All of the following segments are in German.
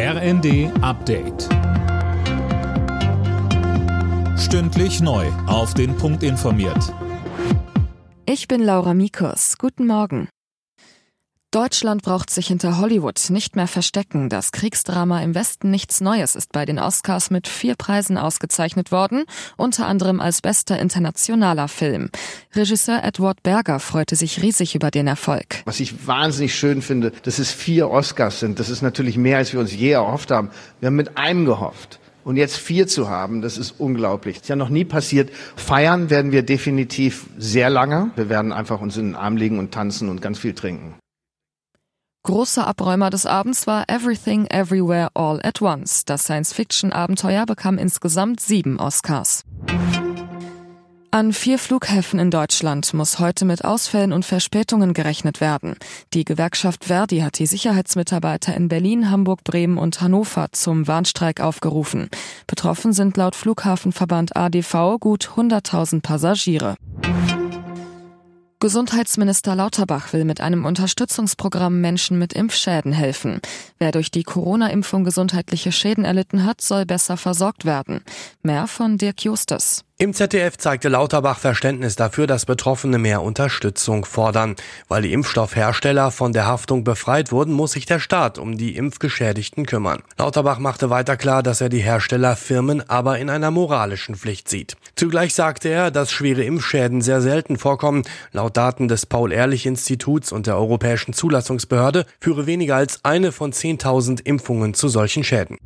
RND Update. Stündlich neu. Auf den Punkt informiert. Ich bin Laura Mikus. Guten Morgen. Deutschland braucht sich hinter Hollywood nicht mehr verstecken. Das Kriegsdrama im Westen nichts Neues ist bei den Oscars mit vier Preisen ausgezeichnet worden, unter anderem als bester internationaler Film. Regisseur Edward Berger freute sich riesig über den Erfolg. Was ich wahnsinnig schön finde, dass es vier Oscars sind. Das ist natürlich mehr, als wir uns je erhofft haben. Wir haben mit einem gehofft. Und jetzt vier zu haben, das ist unglaublich. Das ist ja noch nie passiert. Feiern werden wir definitiv sehr lange. Wir werden einfach uns in den Arm legen und tanzen und ganz viel trinken. Großer Abräumer des Abends war Everything Everywhere All at Once. Das Science-Fiction-Abenteuer bekam insgesamt sieben Oscars. An vier Flughäfen in Deutschland muss heute mit Ausfällen und Verspätungen gerechnet werden. Die Gewerkschaft Verdi hat die Sicherheitsmitarbeiter in Berlin, Hamburg, Bremen und Hannover zum Warnstreik aufgerufen. Betroffen sind laut Flughafenverband ADV gut 100.000 Passagiere. Gesundheitsminister Lauterbach will mit einem Unterstützungsprogramm Menschen mit Impfschäden helfen. Wer durch die Corona-Impfung gesundheitliche Schäden erlitten hat, soll besser versorgt werden. Mehr von Dirk Justus. Im ZDF zeigte Lauterbach Verständnis dafür, dass Betroffene mehr Unterstützung fordern. Weil die Impfstoffhersteller von der Haftung befreit wurden, muss sich der Staat um die Impfgeschädigten kümmern. Lauterbach machte weiter klar, dass er die Herstellerfirmen aber in einer moralischen Pflicht sieht. Zugleich sagte er, dass schwere Impfschäden sehr selten vorkommen. Laut Daten des Paul-Ehrlich-Instituts und der Europäischen Zulassungsbehörde führe weniger als eine von 10.000 Impfungen zu solchen Schäden.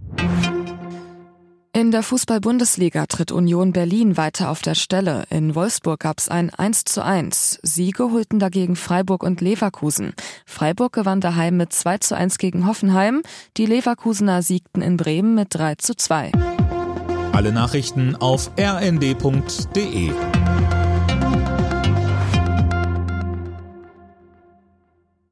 In der Fußball-Bundesliga tritt Union Berlin weiter auf der Stelle. In Wolfsburg gab es ein 1 zu 1. Siege holten dagegen Freiburg und Leverkusen. Freiburg gewann daheim mit 2 zu 1 gegen Hoffenheim. Die Leverkusener siegten in Bremen mit 3 zu 2. Alle Nachrichten auf rnd.de